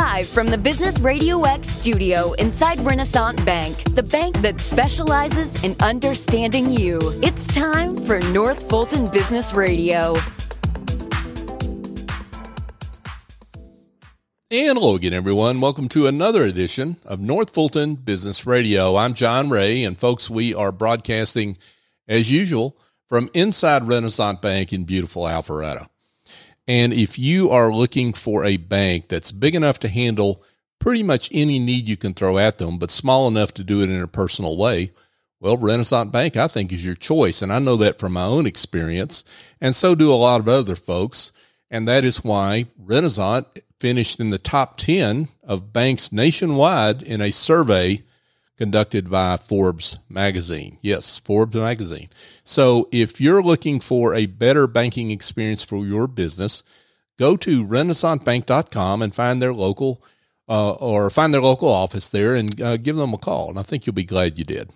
Live from the Business Radio X studio inside Renaissance Bank, the bank that specializes in understanding you. It's time for North Fulton Business Radio. And hello again, everyone. Welcome to another edition of North Fulton Business Radio. I'm John Ray, and folks, we are broadcasting as usual from inside Renaissance Bank in beautiful Alpharetta. And if you are looking for a bank that's big enough to handle pretty much any need you can throw at them, but small enough to do it in a personal way, well, Renaissance Bank, I think, is your choice. And I know that from my own experience, and so do a lot of other folks. And that is why Renaissance finished in the top 10 of banks nationwide in a survey conducted by Forbes magazine. Yes, Forbes magazine. So if you're looking for a better banking experience for your business, go to renaissancebank.com and find their local uh, or find their local office there and uh, give them a call. And I think you'll be glad you did.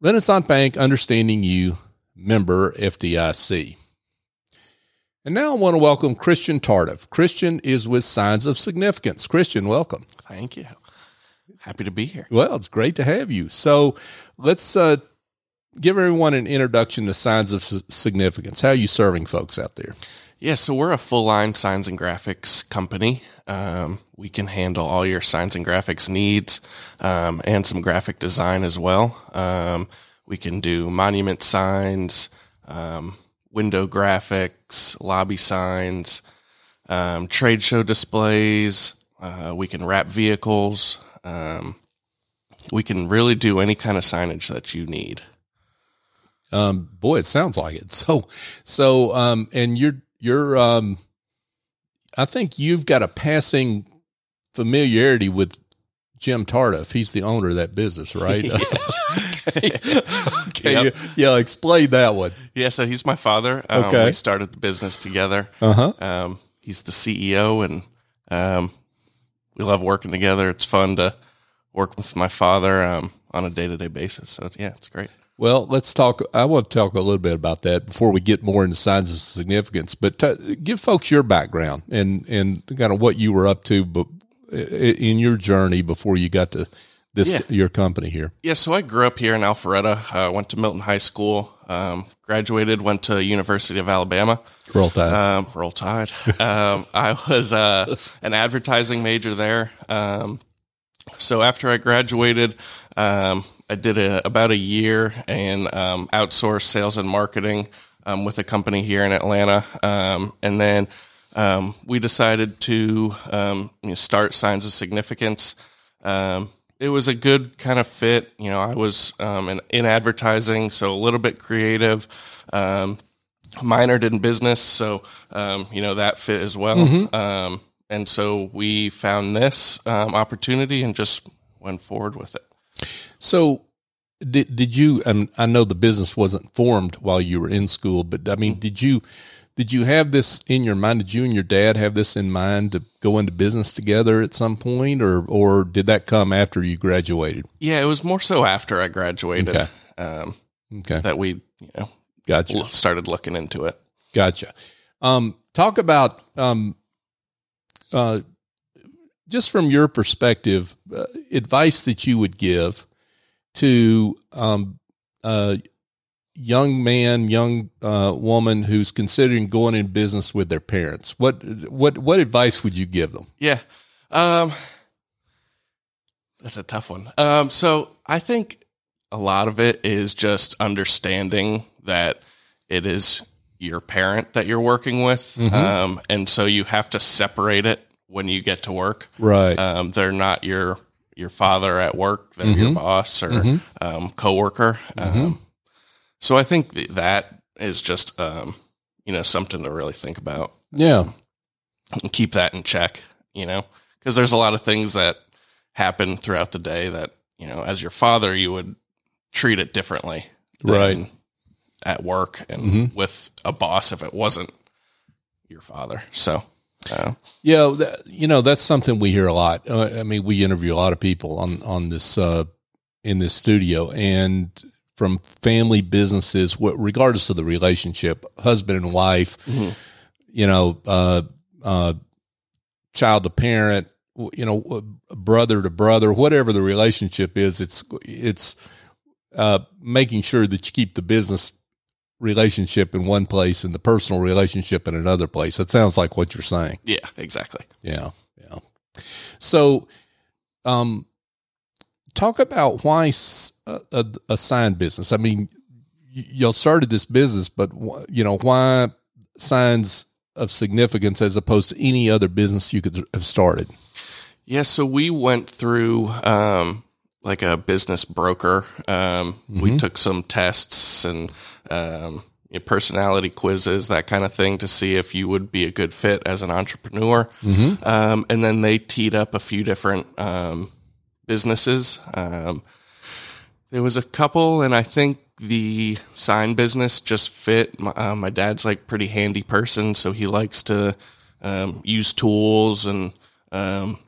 Renaissance Bank, understanding you, member FDIC. And now I want to welcome Christian Tardif. Christian is with Signs of Significance. Christian, welcome. Thank you. Happy to be here. Well, it's great to have you. So let's uh, give everyone an introduction to Signs of Significance. How are you serving folks out there? Yeah, so we're a full line signs and graphics company. Um, we can handle all your signs and graphics needs um, and some graphic design as well. Um, we can do monument signs, um, window graphics, lobby signs, um, trade show displays. Uh, we can wrap vehicles. Um, we can really do any kind of signage that you need. Um, boy, it sounds like it. So, so, um, and you're, you're, um, I think you've got a passing familiarity with Jim Tardif. He's the owner of that business, right? yes. okay. okay. Yep. Yeah. Explain that one. Yeah. So he's my father. Um, okay. We started the business together. Uh huh. Um, he's the CEO and, um, we love working together. It's fun to work with my father, um, on a day to day basis. So yeah, it's great. Well, let's talk. I want to talk a little bit about that before we get more into signs of significance. But t- give folks your background and and kind of what you were up to, but in your journey before you got to this Yeah. your company here. Yeah, so I grew up here in Alpharetta. Uh, went to Milton High School. Um, graduated. Went to University of Alabama. Roll Tide. Um, roll Tide. um, I was uh, an advertising major there. Um, so after I graduated, um, I did a, about a year and um, outsourced sales and marketing um, with a company here in Atlanta, um, and then um, we decided to um, you know, start Signs of Significance. Um, it was a good kind of fit. You know, I was um, in, in advertising, so a little bit creative. Um, minored in business, so um, you know that fit as well. Um, and so we found this um, opportunity and just went forward with it. So, did did you? I know the business wasn't formed while you were in school, but I Mm-hmm. mean, did you did you have this in your mind? Did you and your dad have this in mind to go into business together at some point, or or did that come after you graduated? Yeah, it was more so after I graduated Okay. um, Okay, that we you know gotcha, started looking into it. gotcha. Um, talk about um, uh, just from your perspective, uh, advice that you would give to um, uh, young man, young uh, woman who's considering going in business with their parents. What what what advice would you give them? Yeah. Um, that's a tough one. Um, so I think a lot of it is just understanding that it is your parent that you're working with. Um, and so you have to separate it when you get to work. Right. Um, they're not your, your father at work. They're your boss or, um, coworker. So I think that is just, um, you know, something to really think about yeah. and keep that in check, you know, because there's a lot of things that happen throughout the day that, you know, as your father, you would treat it differently. Right. At work and with a boss if it wasn't your father. So, uh, Yeah, that, you know that's something we hear a lot. Uh, I mean, we interview a lot of people on on this uh, in this studio, and from family businesses, regardless of the relationship, husband and wife, you know, uh, uh, child to parent, you know, brother to brother, whatever the relationship is, it's it's uh, making sure that you keep the business relationship in one place and the personal relationship in another place. That sounds like what you're saying. Yeah, exactly. Yeah, yeah. So, um, talk about why a, a, a sign business. I mean, y'all started this business, but you know why signs of significance as opposed to any other business you could have started? Yeah, so we went through um, like a business broker. Um, mm-hmm. We took some tests and um, personality quizzes, that kind of thing, to see if you would be a good fit as an entrepreneur. Mm-hmm. Um, and then they teed up a few different um, businesses. Um, there was a couple, and I think the sign business just fit. My, uh, my dad's like pretty handy person, so he likes to um, use tools and um,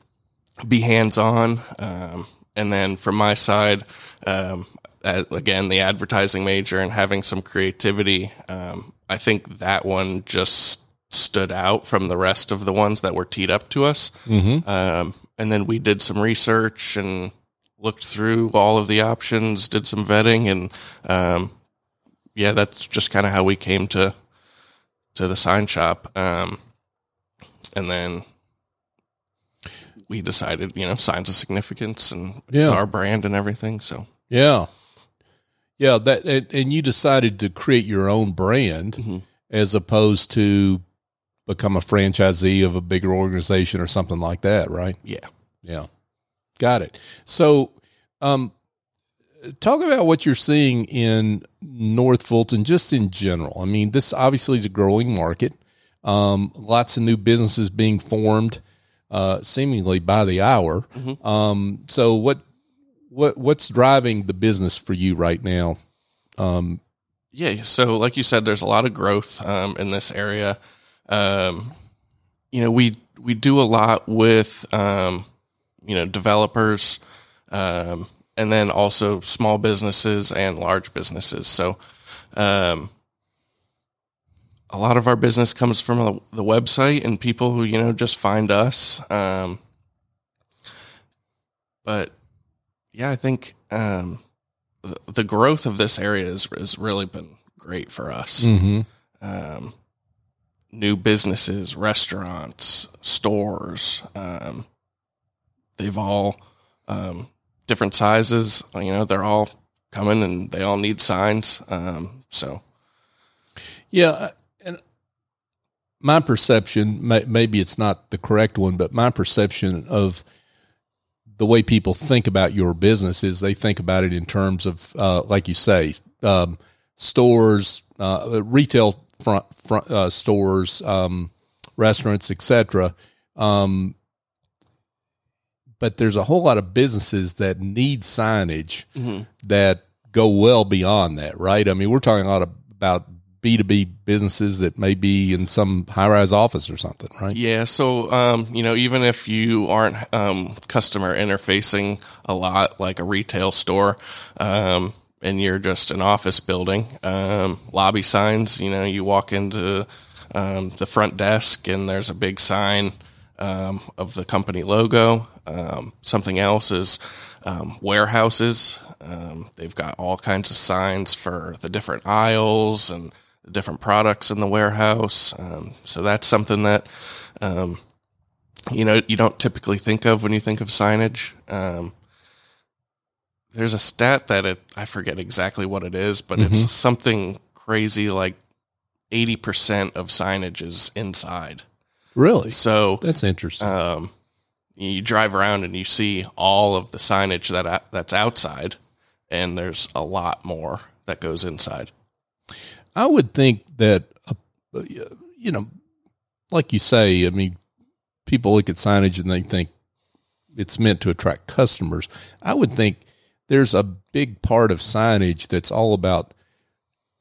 be hands on. Um, and then from my side, um, again, the advertising major and having some creativity, um, I think that one just stood out from the rest of the ones that were teed up to us. Mm-hmm. Um, and then we did some research and looked through all of the options, did some vetting, and um, yeah, that's just kind of how we came to to the sign shop. Um, and then we decided, you know, signs of significance and yeah. it's our brand and everything. So yeah, yeah. That and, and you decided to create your own brand mm-hmm. as opposed to become a franchisee of a bigger organization or something like that, right? Yeah, yeah. Got it. So, um, talk about what you're seeing in North Fulton, just in general. I mean, this obviously is a growing market. Um, lots of new businesses being formed uh, seemingly by the hour. Mm-hmm. Um, so what what what's driving the business for you right now? Um, yeah, so like you said, there's a lot of growth um, in this area. Um, you know, we we do a lot with um, you know developers, um, and then also small businesses and large businesses. So um, a lot of our business comes from the website and people who you know just find us. Um, but yeah, I think um, the, the, growth of this area has, has really been great for us. Mm-hmm. Um, new businesses, restaurants, stores, um, they've all um, different sizes. You know, they're all coming and they all need signs. Um, so, yeah, and my perception, maybe it's not the correct one, but my perception of the way people think about your business is they think about it in terms of, uh, like you say, um, stores, uh, retail front, front uh, stores, um, restaurants, etc. Um, but there's a whole lot of businesses that need signage mm-hmm. that go well beyond that, right? I mean, we're talking a lot of, about B2B businesses that may be in some high rise office or something, right? Yeah. So, um, you know, even if you aren't um, customer interfacing a lot like a retail store, um, and you're just an office building, um, lobby signs, you know, you walk into um, the front desk and there's a big sign um, of the company logo. something else is warehouses. they've got all kinds of signs for the different aisles and different products in the warehouse. Um, so that's something that um, you know you don't typically think of when you think of signage. There's a stat that it I forget exactly what it is, but mm-hmm. it's something crazy like eighty percent of signage is inside. Really? So that's interesting. Um, you drive around and you see all of the signage that that's outside, and there's a lot more that goes inside. I would think that, uh, you know, like you say, I mean, people look at signage and they think it's meant to attract customers. I would think there's a big part of signage that's all about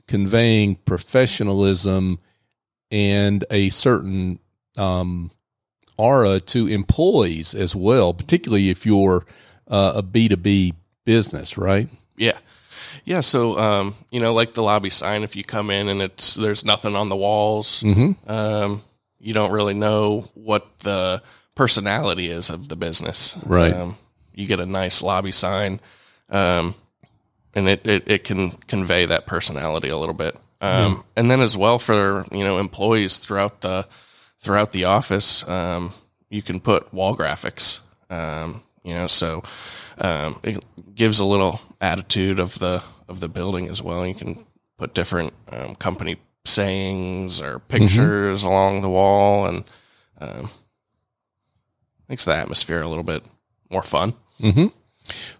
conveying professionalism and a certain um, aura to employees as well, particularly if you're uh, a B2B business, right? Yeah. Yeah, so um, you know, like the lobby sign, if you come in and it's there's nothing on the walls, mm-hmm. um, you don't really know what the personality is of the business. Right. Um, you get a nice lobby sign, um, and it, it, it can convey that personality a little bit. Um, And then as well for you know employees throughout the throughout the office, um, you can put wall graphics. Um, you know, so um, it gives a little attitude of the of the building as well. You can put different um, company sayings or pictures along the wall, and um, makes the atmosphere a little bit more fun.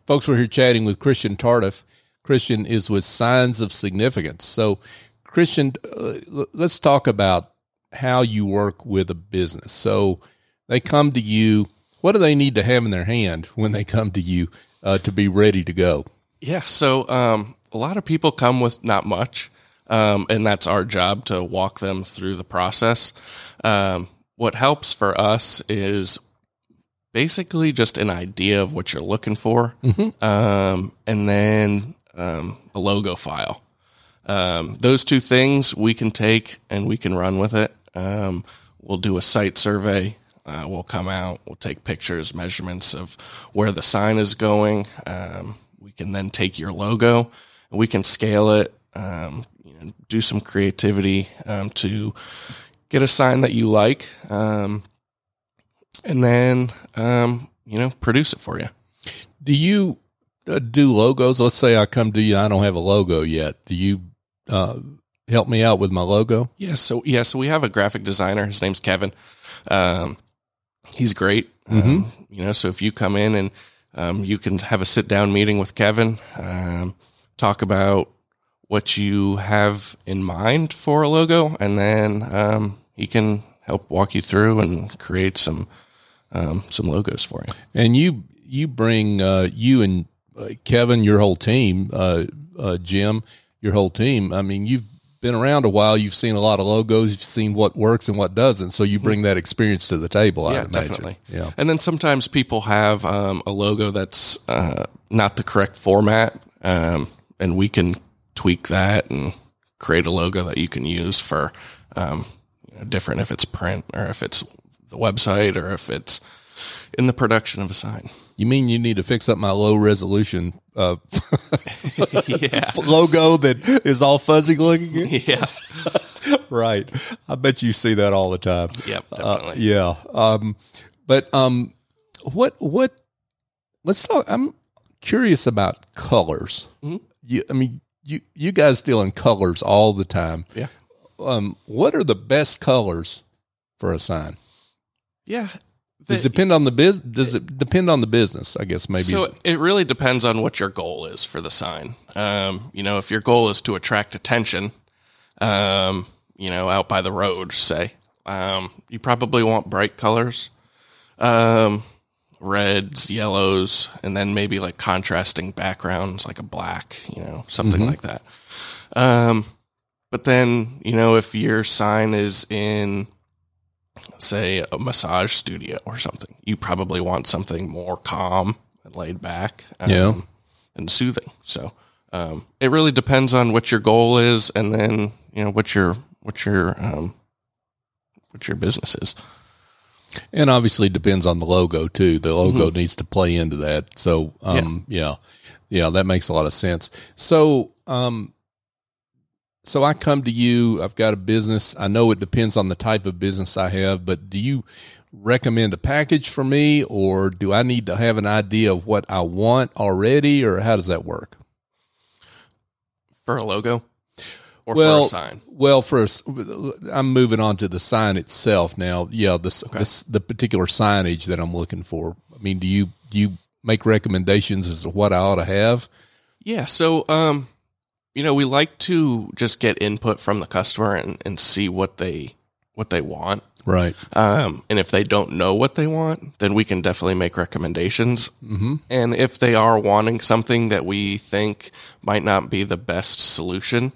Folks, we're here chatting with Christian Tardif. Christian is with Signs of Significance. So, Christian, uh, let's talk about how you work with a business. So, they come to you. What do they need to have in their hand when they come to you uh, to be ready to go? Yeah. So um, a lot of people come with not much, um, and that's our job to walk them through the process. Um, what helps for us is basically just an idea of what you're looking for, um, and then um, a logo file. Um, those two things we can take and we can run with it. Um, we'll do a site survey. Uh, we'll come out. We'll take pictures, measurements of where the sign is going. Um, we can then take your logo and we can scale it. Um, you know, do some creativity um, to get a sign that you like, um, and then um, you know produce it for you. Do you uh, do logos? Let's say I come to you, I don't have a logo yet. Do you uh, help me out with my logo? Yeah, so yeah, so we have a graphic designer. His name's Kevin. Um, he's great. Um, you know, so if you come in and um, you can have a sit down meeting with Kevin, um, talk about what you have in mind for a logo, and then um, he can help walk you through and create some um, some logos for you. And you you bring uh, you and uh, Kevin, your whole team, uh, uh, Jim, your whole team. I mean, you've been around a while. You've seen a lot of logos. You've seen what works and what doesn't. So you bring that experience to the table. I imagine. definitely. Yeah. And then sometimes people have um, a logo that's uh, not the correct format, um, and we can tweak that and create a logo that you can use for um, you know, different if it's print or if it's the website or if it's in the production of a sign. You mean you need to fix up my low resolution uh, yeah, logo that is all fuzzy looking? yeah, right. I bet you see that all the time. yep, Uh, definitely. yeah. Um, but um, what what? Let's talk. I'm curious about colors. You, I mean, you you guys deal in colors all the time. Yeah. Um, what are the best colors for a sign? Yeah. Does it depend on the biz? Does it depend on the business? I guess maybe. So it really depends on what your goal is for the sign. Um, you know, if your goal is to attract attention, um, you know, out by the road, say, um, you probably want bright colors, um, reds, yellows, and then maybe like contrasting backgrounds, like a black, you know, something like that. Um, but then, you know, if your sign is in say a massage studio or something. You probably want something more calm and laid back, um, Yeah. and soothing. So um, it really depends on what your goal is, and then you know what your what your um, what your business is. And obviously depends on the logo too. The logo needs to play into that. So um yeah. yeah. that makes a lot of sense. So um so I come to you, I've got a business. I know it depends on the type of business I have, but do you recommend a package for me or do I need to have an idea of what I want already or how does that work? For a logo or well, for a sign. Well, for I'm moving on to the sign itself now. Yeah, the, s the the particular signage that I'm looking for. I mean, do you do you make recommendations as to what I ought to have? Yeah. So, um, you know, we like to just get input from the customer and, and see what they what they want. Right. Um, and if they don't know what they want, then we can definitely make recommendations. Mm-hmm. And if they are wanting something that we think might not be the best solution,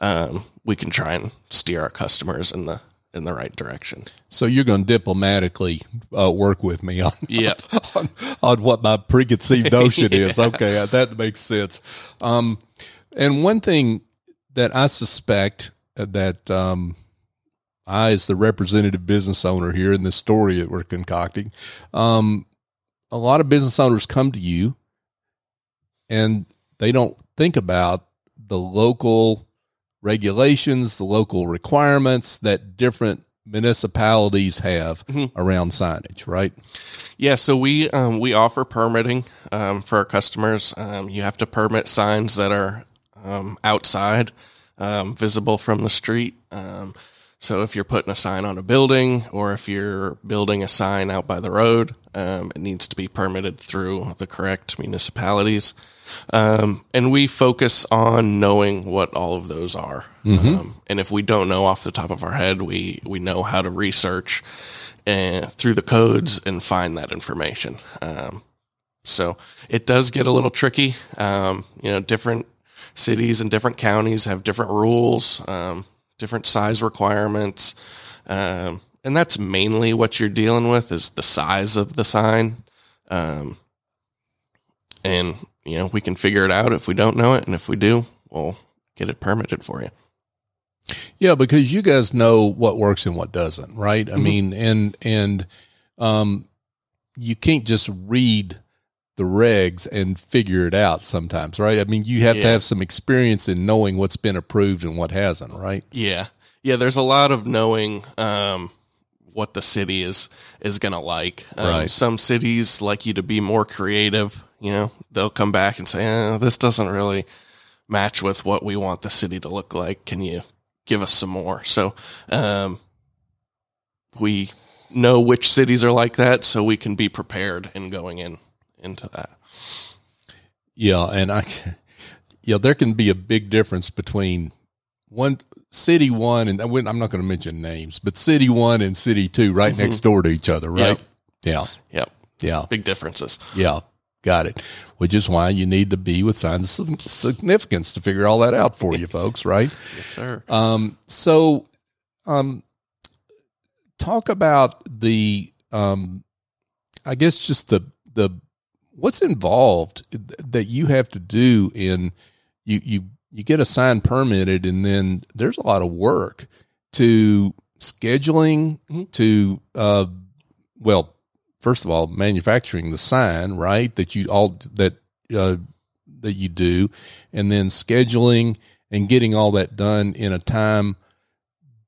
um, we can try and steer our customers in the in the right direction. So you're going to diplomatically uh, work with me on, Yeah. on on what my preconceived notion is. Okay, that makes sense. Um, and one thing that I suspect that um, I, as the representative business owner here in this story that we're concocting, um, a lot of business owners come to you and they don't think about the local regulations, the local requirements that different municipalities have Mhm. around signage, right? Yeah, so we um, we offer permitting um, for our customers. Um, you have to permit signs that are um, outside, um, visible from the street. Um, so if you're putting a sign on a building, or if you're building a sign out by the road, um, it needs to be permitted through the correct municipalities. Um, and we focus on knowing what all of those are. Um, and if we don't know off the top of our head, we we know how to research and through the codes and find that information. Um, so it does get a little tricky. Um, you know, different cities and different counties have different rules, um, different size requirements, um, and that's mainly what you're dealing with is the size of the sign. Um, and you know, we can figure it out if we don't know it, and if we do, we'll get it permitted for you. Yeah, because you guys know what works and what doesn't, right? I Mhm. mean, and and um, you can't just read the regs and figure it out sometimes, right? I mean, you have to have some experience in knowing what's been approved and what hasn't, right? Yeah, yeah. There's a lot of knowing um, what the city is is gonna like. Um, Right. Some cities like you to be more creative. You know, they'll come back and say, eh, "This doesn't really match with what we want the city to look like. Can you give us some more?" So, um, we know which cities are like that, so we can be prepared in going in into that. Yeah, and I, yeah, there can be a big difference between one city one and I'm not going to mention names, but city one and city two right next door to each other, right? Yeah, Yep, yeah, big differences. yeah. Got it. Which is why you need to be with signs of significance to figure all that out for you folks, right? Yes, sir. Um, so, um, talk about the, um, I guess just the, the, what's involved that you have to do in you, you, you get a sign permitted and then there's a lot of work to scheduling Mhm. to, uh, well, first of all, manufacturing the sign, right? That you all, that, uh, that you do and then scheduling and getting all that done in a time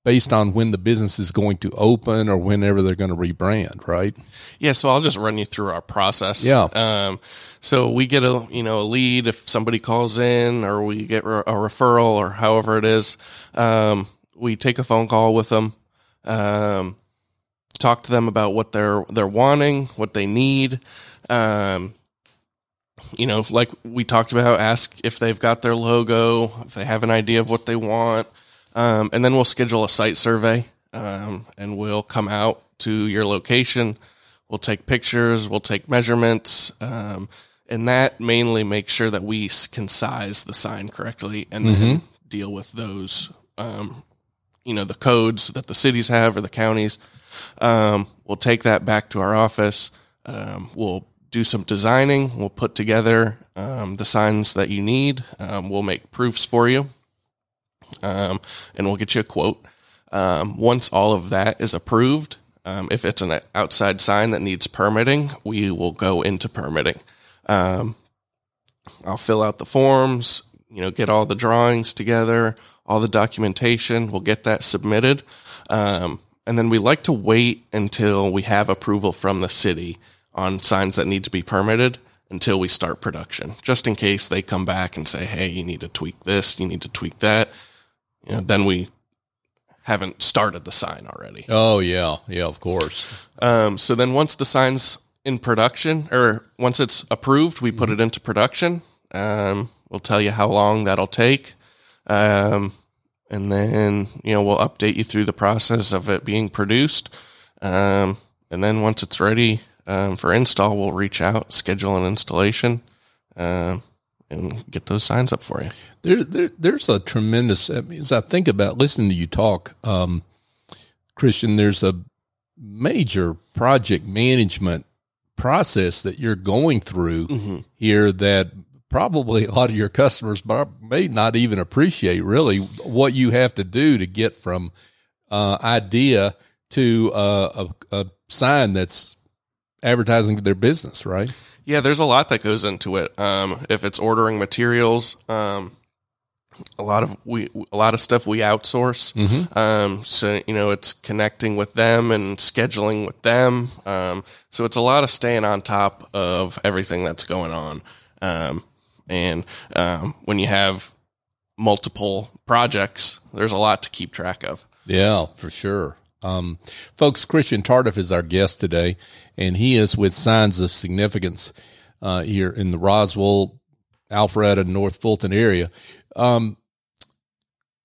based on when the business is going to open or whenever they're going to rebrand, right? Yeah, so I'll just run you through our process. Yeah. Um, so we get a you know a lead if somebody calls in, or we get a referral, or however it is. Um, we take a phone call with them, um, talk to them about what they're they're wanting, what they need. Um, you know, like we talked about, ask if they've got their logo, if they have an idea of what they want, um, and then we'll schedule a site survey, um, and we'll come out to your location. We'll take pictures, we'll take measurements, um, and that mainly makes sure that we can size the sign correctly and then deal with those, um, you know, the codes that the cities have or the counties. Um, we'll take that back to our office. Um, we'll do some designing. We'll put together um, the signs that you need. Um, we'll make proofs for you, um, and we'll get you a quote. Um, once all of that is approved, um, if it's an outside sign that needs permitting, we will go into permitting. Um, I'll fill out the forms, you know, get all the drawings together, all the documentation. We'll get that submitted. Um, and then we like to wait until we have approval from the city on signs that need to be permitted until we start production, just in case they come back and say, hey, you need to tweak this, you need to tweak that. You know, then we haven't started the sign already. Oh yeah, yeah, of course. Um, so then once the sign's in production, or once it's approved, we put it into production. Um, we'll tell you how long that'll take. Um, and then, you know, we'll update you through the process of it being produced. Um, and then once it's ready um, for install, we'll reach out, schedule an installation, um, and get those signs up for you. There, there there's a tremendous. I mean, as I think about listening to you talk, um, Christian, there's a major project management process that you're going through Mm-hmm. here that probably a lot of your customers may not even appreciate really what you have to do to get from uh, idea to uh, a, a sign that's advertising their business, right? Yeah, there's a lot that goes into it. Um, if it's ordering materials, um, a lot of we a lot of stuff we outsource. Mm-hmm. Um, so you know, it's connecting with them and scheduling with them. Um, so it's a lot of staying on top of everything that's going on. Um, and um, when you have multiple projects, there's a lot to keep track of. Yeah, for sure. Um, folks, Christian Tardif is our guest today, and he is with Signs of Significance uh, here in the Roswell, Alpharetta, North Fulton area. Um,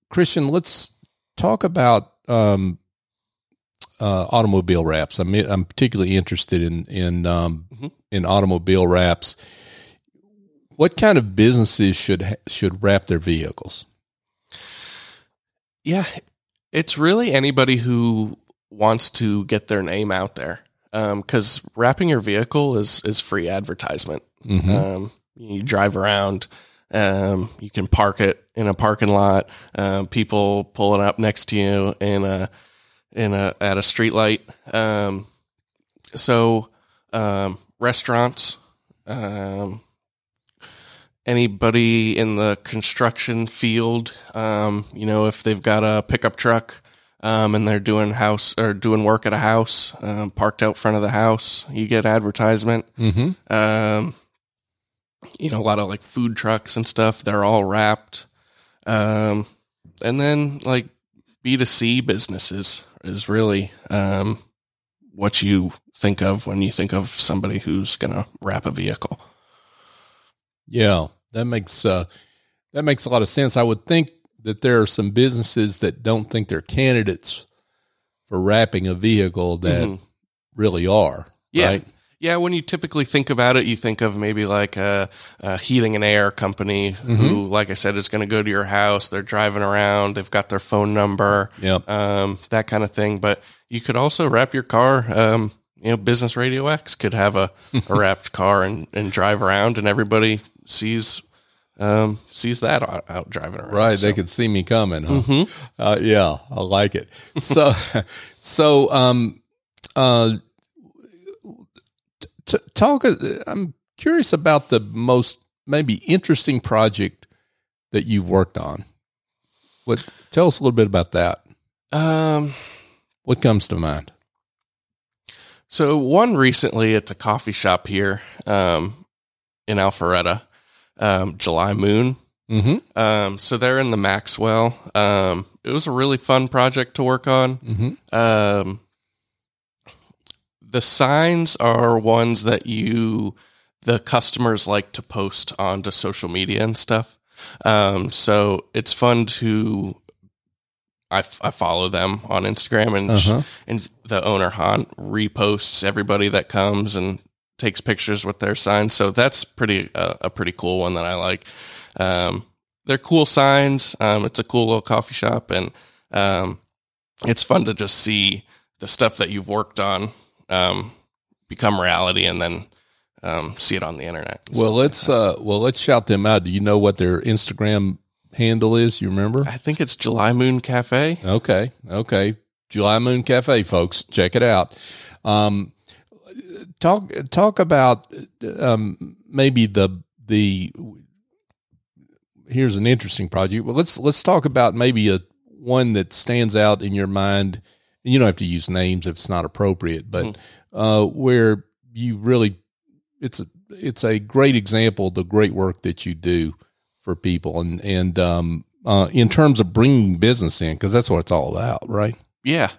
Christian, let's talk about um, uh, automobile wraps. I'm I'm particularly interested in in um, Mhm. in automobile wraps. What kind of businesses should should wrap their vehicles? Yeah, it's really anybody who wants to get their name out there. Because wrapping your vehicle is is free advertisement. Mm-hmm. Um, you drive around. Um, you can park it in a parking lot. Um, people pulling up next to you in a in a at a street light. Um, so um, restaurants, um, anybody in the construction field, um, you know, if they've got a pickup truck. Um, and they're doing house or doing work at a house, um, parked out front of the house. You get advertisement Mm-hmm. um, you know, a lot of like food trucks and stuff. They're all wrapped. Um, and then like B2C businesses is really um, what you think of when you think of somebody who's going to wrap a vehicle. Yeah, that makes uh, that makes a lot of sense. I would think that there are some businesses that don't think they're candidates for wrapping a vehicle that Mhm. really are. Yeah. Right? Yeah, when you typically think about it, you think of maybe like a, a heating and air company who, like I said, is going to go to your house. They're driving around. They've got their phone number. Yep. um, that kind of thing. But you could also wrap your car. Um, you know, Business Radio X could have a, a wrapped car and, and drive around, and everybody sees um, sees that out, out driving around. Right. So- They could see me coming. Huh? Mhm. Uh, yeah, I like it. So, so, um, uh, t- talk. uh, I'm curious about the most maybe interesting project that you've worked on. What? Tell us a little bit about that. Um, What comes to mind? so one recently, it's a coffee shop here um, in Alpharetta, um, July Moon. Mm-hmm. Um, so they're in the Maxwell. Um, it was a really fun project to work on. Mm-hmm. Um, the signs are ones that you, the customers like to post onto social media and stuff. Um, so it's fun to, I, f- I follow them on Instagram and, Uh-huh. and the owner Han reposts everybody that comes and takes pictures with their signs. So that's pretty, uh, a pretty cool one that I like. Um, they're cool signs. Um, it's a cool little coffee shop and, um, it's fun to just see the stuff that you've worked on um, become reality and then um, see it on the internet. Well, let's uh, well let's shout them out. Do you know what their Instagram handle is? You remember? I think it's July Moon Cafe. Okay, okay. July Moon Cafe, folks, check it out. Um, talk talk about um, maybe the the. Here's an interesting project. Well, let's let's talk about maybe a one that stands out in your mind. You don't have to use names if it's not appropriate, but uh, where you really it's a it's a great example of the great work that you do for people and and um, uh, in terms of bringing business in because that's what it's all about, right? Yeah.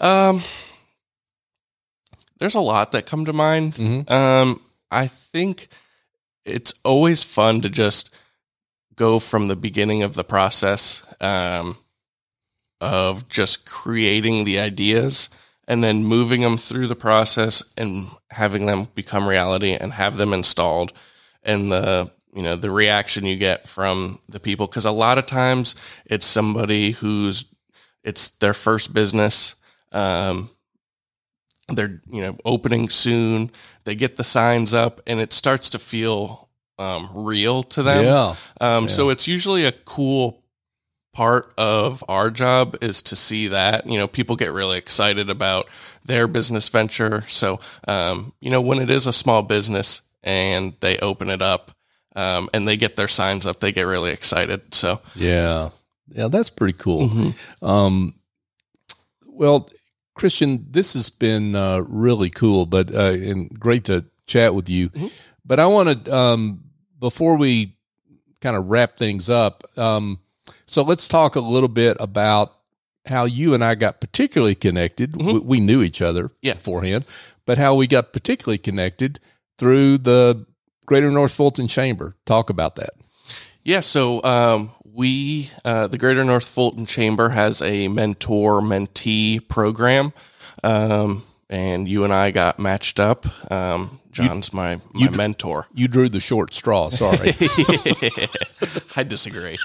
Um, there's a lot that come to mind. Mm-hmm. Um, I think it's always fun to just go from the beginning of the process um, of just creating the ideas and then moving them through the process and having them become reality and have them installed and the you know the reaction you get from the people because a lot of times it's somebody who's it's their first business um, they're you know opening soon. They get the signs up and it starts to feel um, real to them. Yeah, um, Yeah. so it's usually a cool part of our job is to see that you know people get really excited about their business venture. So um, you know when it is a small business and they open it up um, and they get their signs up they get really excited. So yeah. Yeah that's pretty cool. Um, well christian this has been uh, really cool but uh, and great to chat with you but i want to um, before we kind of wrap things up um, so let's talk a little bit about how you and I got particularly connected. We, we knew each other Yeah. beforehand, but how we got particularly connected through the Greater North Fulton Chamber. Talk about that. Yeah, so um, we, uh, the Greater North Fulton Chamber, has a mentor mentee program, um, and you and I got matched up. Um, John's my my mentor. You drew the short straw. Sorry. I disagree.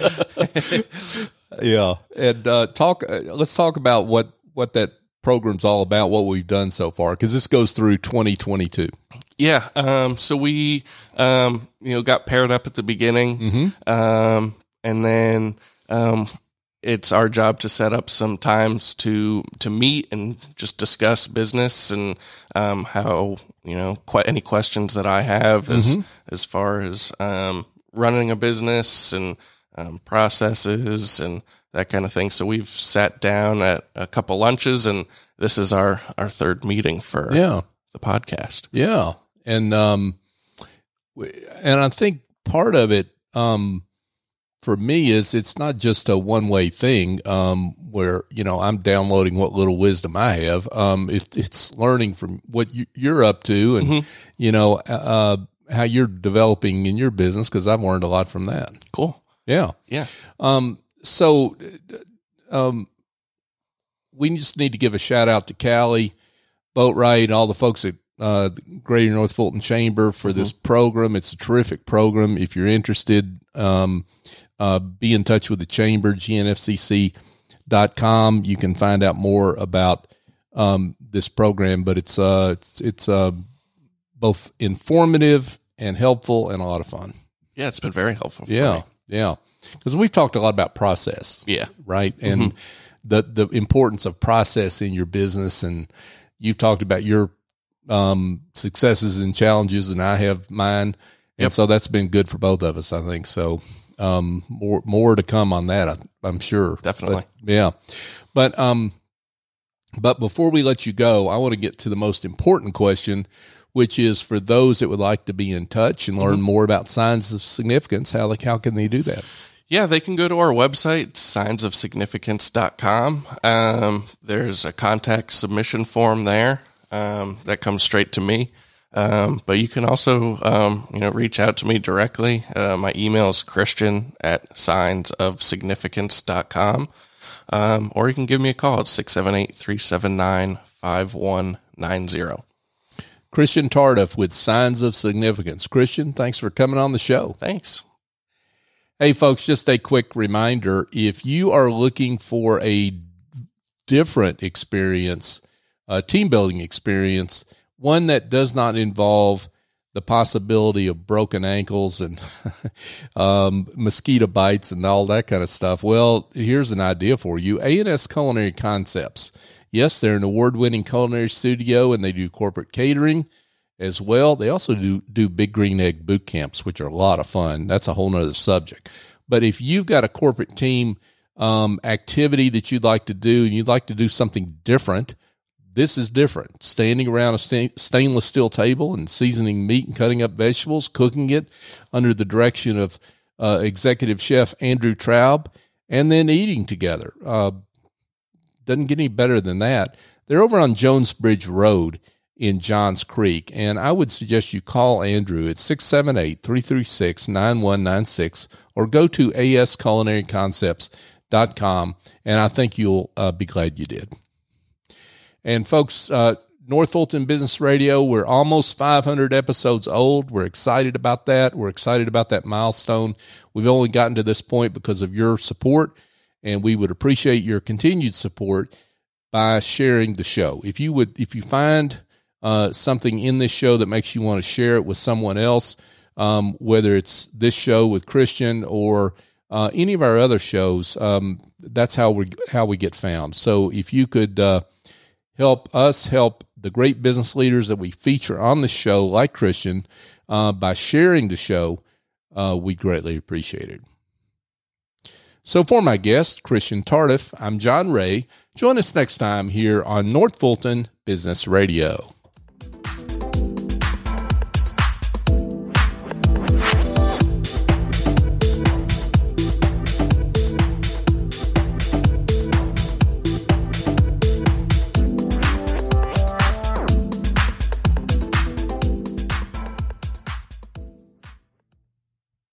yeah, and uh, talk. Uh, let's talk about what what that program's all about. What we've done so far, because this goes through 2022. Yeah. Um, so we, um, you know, got paired up at the beginning, um, and then um, it's our job to set up some times to to meet and just discuss business and um, how you know quite any questions that I have as as far as um, running a business and um, processes and that kind of thing. So we've sat down at a couple lunches, and this is our our third meeting for Yeah. the podcast. Yeah, and um, and I think part of it, um, for me is it's not just a one way thing. Um, where you know I'm downloading what little wisdom I have. Um, it, it's learning from what you, you're up to, and you know uh, how you're developing in your business because I've learned a lot from that. Cool. Yeah. Yeah. Um, so, um, we just need to give a shout out to Kali, Boatright, and all the folks at uh, Greater North Fulton Chamber for this program. It's a terrific program. If you're interested, um, uh, be in touch with the chamber, gnfcc.com. You can find out more about um, this program, but it's uh, it's, it's uh, both informative and helpful and a lot of fun. Yeah, it's been very helpful. For Yeah, me. yeah. Because we've talked a lot about process, Yeah. right, and the the importance of process in your business, and you've talked about your um, successes and challenges, and I have mine, and Yep. so that's been good for both of us, I think. So um, more more to come on that, I, I'm sure. Definitely. But, yeah, but um, but before we let you go, I want to get to the most important question, which is for those that would like to be in touch and learn more about signs of significance. How like how can they do that? Yeah, they can go to our website, signsofsignificance.com. Um, there's a contact submission form there um, that comes straight to me. Um, but you can also, um, you know, reach out to me directly. Uh, my email is christian at signsofsignificance.com. Um, or you can give me a call at 678 379 5190. Christian Tardif with Signs of Significance. Christian, thanks for coming on the show. Thanks. Hey, folks, just a quick reminder if you are looking for a different experience, a team building experience, one that does not involve the possibility of broken ankles and um, mosquito bites and all that kind of stuff. Well, here's an idea for you A&S Culinary Concepts. Yes, they're an award winning culinary studio and they do corporate catering as well. They also do do big green egg boot camps, which are a lot of fun. That's a whole nother subject. But if you've got a corporate team um, activity that you'd like to do and you'd like to do something different, this is different. Standing around a sta- stainless steel table and seasoning meat and cutting up vegetables, cooking it under the direction of uh, executive chef Andrew Traub, and then eating together. Uh, doesn't get any better than that. They're over on Jones Bridge Road in Johns Creek. And I would suggest you call Andrew at 678 336 9196 or go to asculinaryconcepts.com. And I think you'll uh, be glad you did. And folks, uh, North Fulton Business Radio, we're almost 500 episodes old. We're excited about that. We're excited about that milestone. We've only gotten to this point because of your support, and we would appreciate your continued support by sharing the show. If you would, if you find uh, something in this show that makes you want to share it with someone else, um, whether it's this show with Christian or uh, any of our other shows, um, that's how we how we get found. So if you could uh, help us help the great business leaders that we feature on the show, like Christian, uh, by sharing the show, uh, we greatly appreciate it. So for my guest, Christian Tardif, I'm John Ray. Join us next time here on North Fulton Business Radio.